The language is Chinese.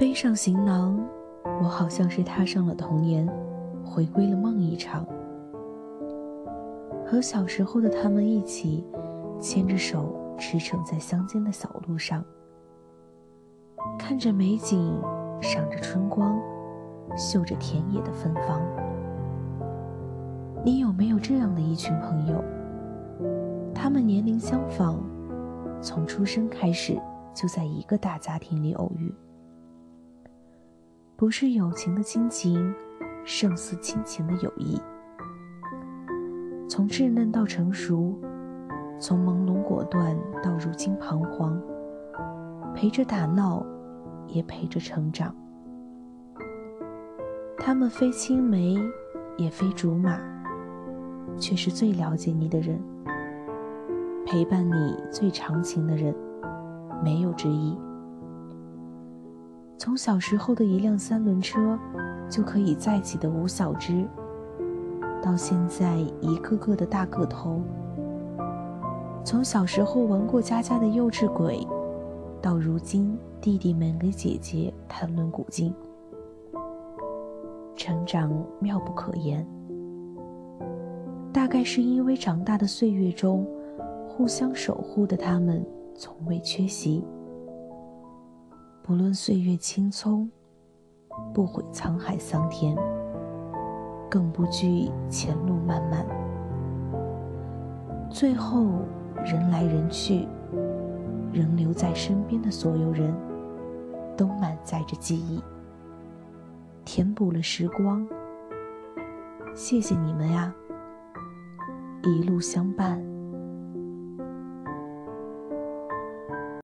背上行囊，我好像是踏上了童年，回归了梦一场。和小时候的他们一起，牵着手驰骋在乡间的小路上，看着美景，赏着春光，嗅着田野的芬芳。你有没有这样的一群朋友？他们年龄相仿，从出生开始就在一个大家庭里偶遇，不是友情的亲情，胜似亲情的友谊。从稚嫩到成熟，从朦胧果断到如今彷徨，陪着打闹，也陪着成长。他们非青梅，也非竹马，却是最了解你的人，陪伴你最长情的人，没有之一。从小时候的一辆三轮车，就可以载起的吴小芝。到现在，一个个的大个头。从小时候玩过家家的幼稚鬼，到如今弟弟们给姐姐谈论古今，成长妙不可言。大概是因为长大的岁月中，互相守护的他们从未缺席。不论岁月青葱，不悔沧海桑田。更不惧前路漫漫，最后人来人去，仍留在身边的所有人，都满载着记忆，填补了时光。谢谢你们呀，一路相伴。